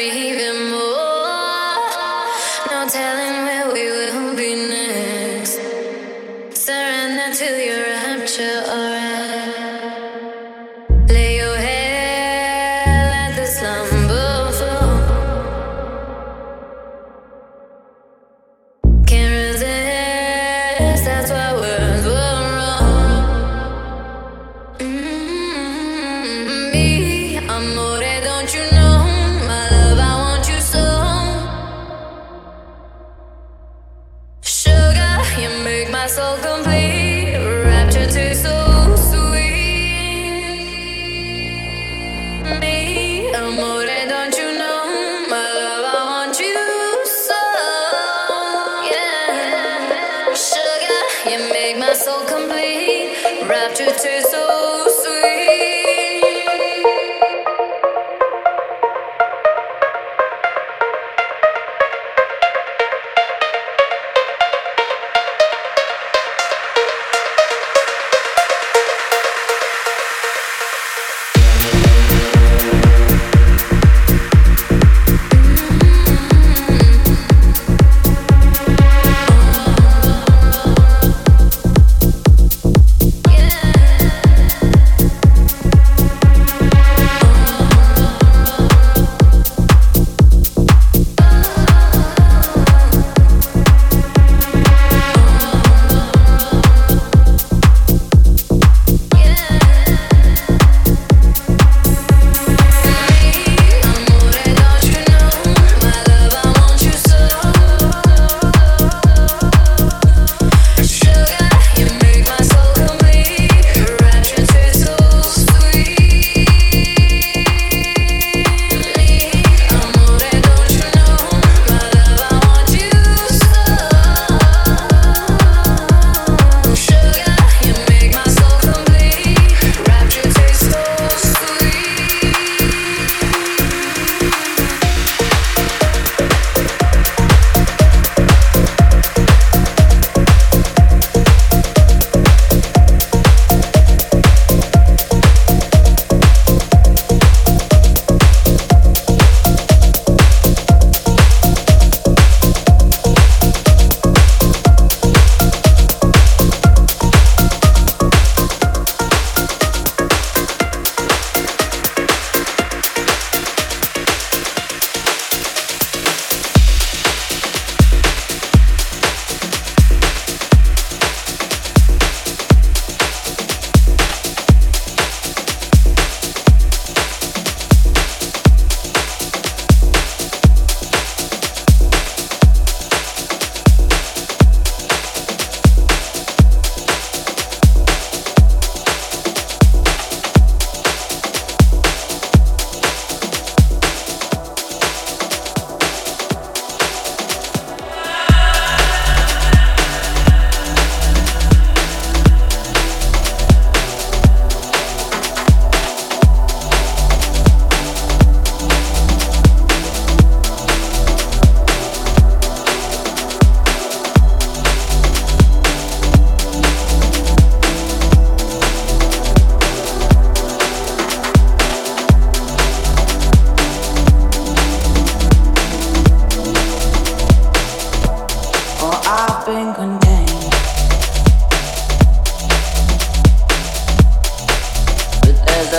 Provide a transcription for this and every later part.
even more. No telling where.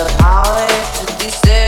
allowed to be days?